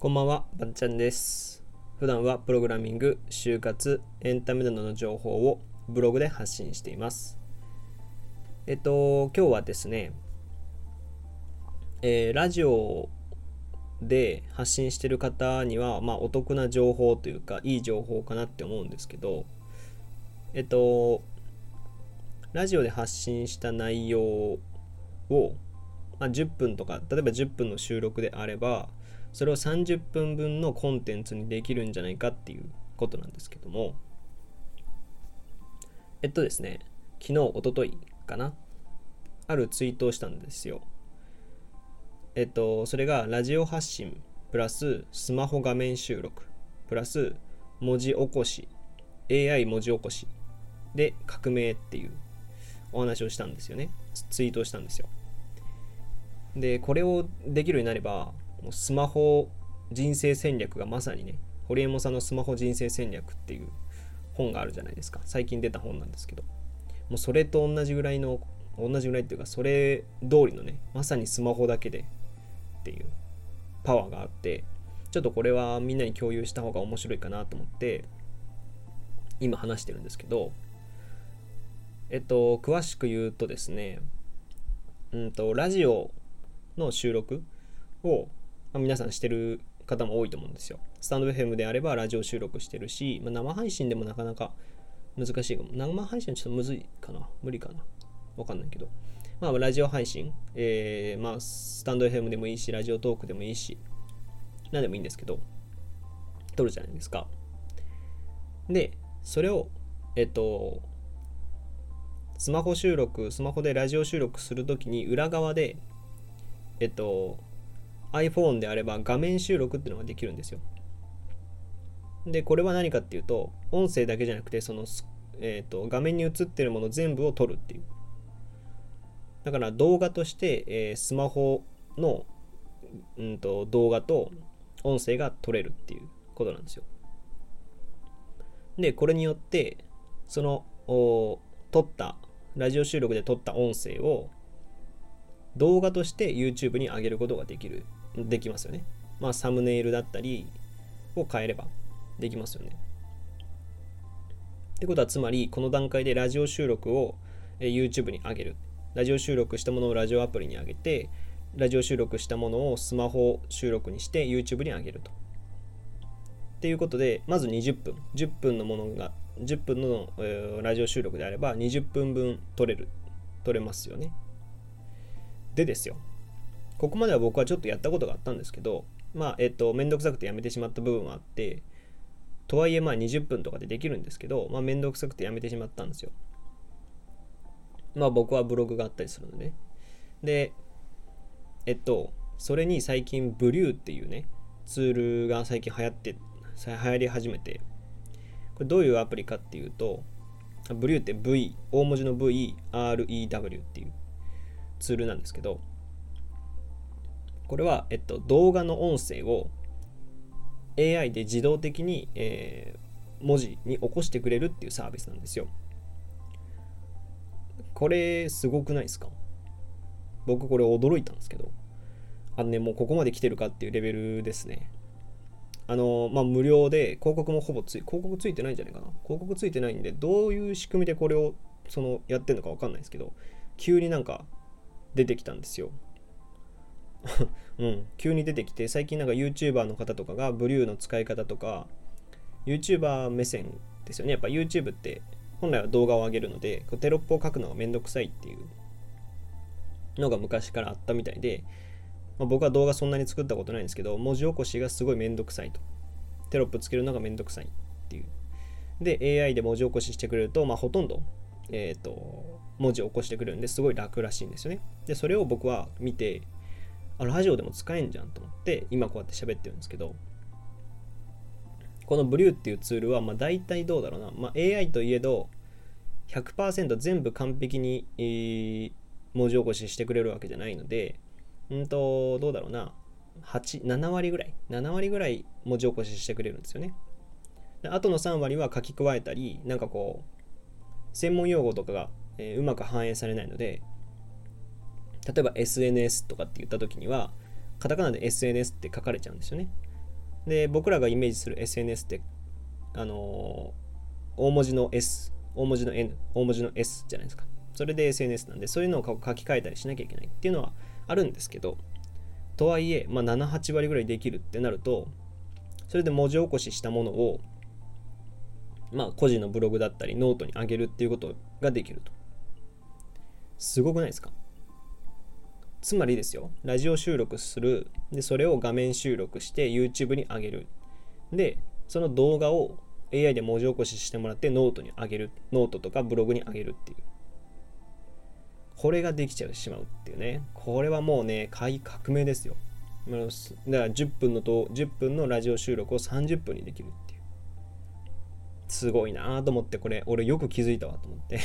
こんばんは、ばっちゃんです。普段はプログラミング、就活、エンタメなどの情報をブログで発信しています。えっと、今日はですね、えーラジオで発信してる方には、まあ、お得な情報というか、いい情報かなって思うんですけど、えっと、ラジオで発信した内容を、まあ、10分とか、例えば10分の収録であれば、それを30分分のコンテンツにできるんじゃないかっていうことなんですけども。えっとですね昨日おとといかな？あるツイートをしたんですよ。えっとそれがラジオ発信プラススマホ画面収録プラス文字起こし AI 文字起こしで革命っていうお話をしたんですよね。ツイートをしたんですよ。でこれをできるようになればもうスマホ人生戦略がまさにね堀江門さんのスマホ人生戦略っていう本があるじゃないですか。最近出た本なんですけど。もうそれと同じぐらいの同じぐらいっていうかそれ通りのねまさにスマホだけでっていうパワーがあってちょっとこれはみんなに共有した方が面白いかなと思って今話してるんですけどえっと詳しく言うとですねうんとラジオの収録を、皆さんしてる方も多いと思うんですよ。スタンド FM であればラジオ収録してるし、まあ、生配信でもなかなか難しいかも。生配信はちょっとむずいかな無理かなわかんないけど。まあ、ラジオ配信、えー、まあ、スタンド FM でもいいし、ラジオトークでもいいし、何でもいいんですけど、撮るじゃないですか。で、それを、えっと、スマホ収録、スマホでラジオ収録するときに裏側で、えっと、iPhone であれば画面収録っていうのができるんですよ。で、これは何かっていうと、音声だけじゃなくて、その、えーと、画面に映ってるもの全部を撮るっていう。だから動画として、えースマホの、うん、と動画と音声が撮れるっていうことなんですよ。で、これによって、その、撮った、ラジオ収録で撮った音声を動画として YouTube に上げることができるできますよね。まあ、サムネイルだったりを変えればできますよね。ってことは、つまり、この段階でラジオ収録を YouTube に上げる。ラジオ収録したものをラジオアプリに上げて、ラジオ収録したものをスマホ収録にして YouTube に上げると。っていうことで、まず20分。10分のものが、10分の、えーラジオ収録であれば20分分取れる。取れますよね。でですよ。ここまでは僕はちょっとやったことがあったんですけど、まあ、えっと、めんどくさくてやめてしまった部分はあって、とはいえ、まあ、20分とかでできるんですけど、まあ、めんどくさくてやめてしまったんですよ。まあ、僕はブログがあったりするのでね。で、えっと、それに最近、ブリューっていうね、ツールが最近流行って、流行り始めて、これどういうアプリかっていうと、ブリューって V、大文字の V、REW っていうツールなんですけど、これは、えっと、動画の音声を AI で自動的に、えー文字に起こしてくれるっていうサービスなんですよ。これすごくないですか？僕これ驚いたんですけど。あのね、もうここまで来てるかっていうレベルですね。あの、まあ、無料で広告もほぼつい、広告ついてないんじゃないかな。広告ついてないんで、どういう仕組みでこれをそのやってるのかわかんないですけど、急になんか出てきたんですよ。うん、急に出てきて最近なんか YouTuber の方とかがブリューの使い方とか YouTuber 目線ですよね。やっぱ YouTube って本来は動画を上げるのでこうテロップを書くのがめんどくさいっていうのが昔からあったみたいで、まあ、僕は動画そんなに作ったことないんですけど文字起こしがすごいめんどくさいと。テロップつけるのがめんどくさいっていう。で AI で文字起こししてくれると、まあ、ほとんどえっ、と文字を起こしてくるんですごい楽らしいんですよね。でそれを僕は見てあラジオでも使えんじゃんと思って今こうやって喋ってるんですけどこのブリューっていうツールはまあ大体どうだろうな、まあ、AI といえど100%全部完璧に、えー文字起こししてくれるわけじゃないのでうんとどうだろうな。8 7割ぐらい。7割ぐらい文字起こししてくれるんですよね。あとの3割は書き加えたりなんかこう専門用語とかが、えーうまく反映されないので例えば SNS とかって言った時にはカタカナで SNS って書かれちゃうんですよね。で僕らがイメージする SNS ってあのー、大文字の S 大文字の N 大文字の S じゃないですか。それで SNS なんでそういうのを書き換えたりしなきゃいけないっていうのはあるんですけどとはいえ、まあ、78割ぐらいできるってなるとそれで文字起こししたものをまあ個人のブログだったりノートに上げるっていうことができると。すごくないですか？つまりですよラジオ収録する。でそれを画面収録して YouTube に上げる。でその動画を AI で文字起こししてもらってノートに上げる。ノートとかブログに上げるっていう。これができちゃうしまうっていうね。これはもうね大革命ですよ。だから10分のと10分のラジオ収録を30分にできるっていう。すごいなと思ってこれ俺よく気づいたわと思って。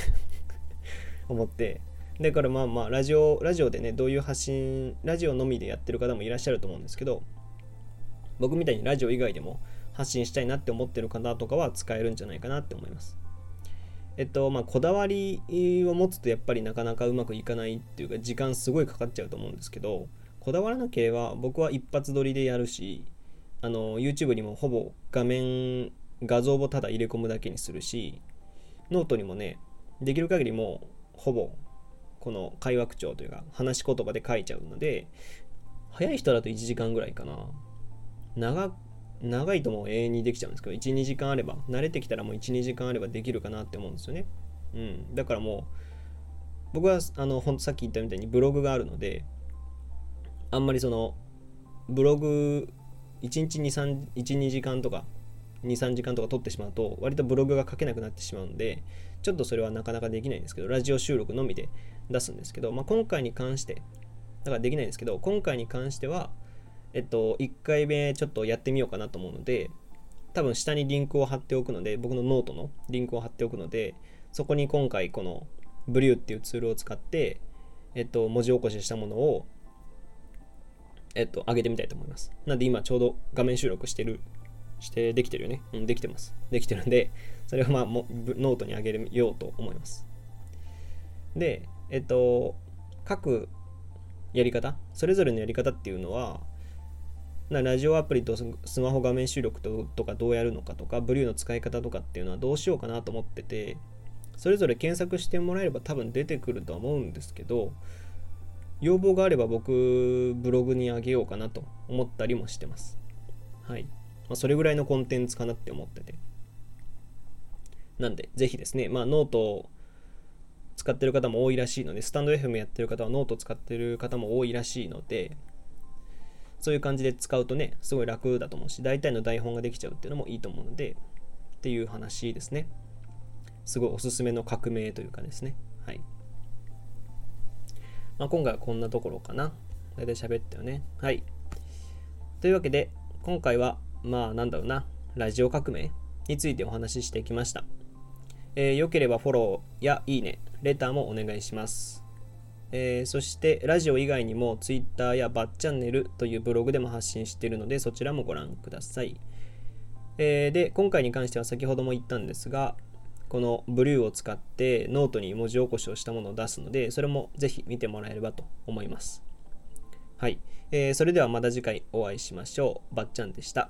思ってだからまあまあラジオラジオでねどういう発信ラジオのみでやってる方もいらっしゃると思うんですけど僕みたいにラジオ以外でも発信したいなって思ってる方とかは使えるんじゃないかなって思います。えっとまあこだわりを持つとやっぱりなかなかうまくいかないっていうか時間すごいかかっちゃうと思うんですけどこだわらなければ僕は一発撮りでやるしあの YouTube にもほぼ画面画像をただ入れ込むだけにするしノートにもねできる限りもうほぼこの会話口調というか話し言葉で書いちゃうので早い人だと1時間ぐらいかな。長長いとも永遠にできちゃうんですけど12時間あれば慣れてきたらもう12時間あればできるかなって思うんですよね。うん。だからもう僕はあのほんとさっき言ったみたいにブログがあるのであんまりそのブログ1日12時間とか23時間とか撮ってしまうと割とブログが書けなくなってしまうんでちょっとそれはなかなかできないんですけどラジオ収録のみで出すんですけど、まあ、今回に関してだからできないんですけど今回に関してはえっと1回目ちょっとやってみようかなと思うので多分下にリンクを貼っておくので僕のノートのリンクを貼っておくのでそこに今回このVrew っていうツールを使ってえっと文字起こししたものをえっと、上げてみたいと思います。なんで今ちょうど画面収録してる、してできてるよね。うん、できてます。できてるんで、それをまあもノートに上げようと思います。で、えっと、各やり方、それぞれのやり方っていうのは、なラジオアプリとスマホ画面収録ととかどうやるのかとか、 Vrew の使い方とかっていうのはどうしようかなと思ってて、それぞれ検索してもらえれば多分出てくるとは思うんですけど、要望があれば僕ブログにあげようかなと思ったりもしてます。はい。まあ、それぐらいのコンテンツかなって思ってて。なんで、ぜひですね、まあノートを使ってる方も多いらしいので、スタンド FM やってる方はノート使ってる方も多いらしいので、そういう感じで使うとね、すごい楽だと思うし、大体の台本ができちゃうっていうのもいいと思うので、っていう話ですね。すごいおすすめの革命というかですね。はい。まあ、今回はこんなところかな。大体喋ったよね。はい。というわけで、今回は、まあなんだろうな、ラジオ革命についてお話ししてきました。えー、よければフォローやいいね、レターもお願いします。えー、そしてラジオ以外にも Twitter やバッチャンネルというブログでも発信しているのでそちらもご覧ください。えー、で、今回に関しては先ほども言ったんですが、この Vrew を使ってノートに文字起こしをしたものを出すので、それもぜひ見てもらえればと思います。はい。えー、それではまた次回お会いしましょう。ばっちゃんでした。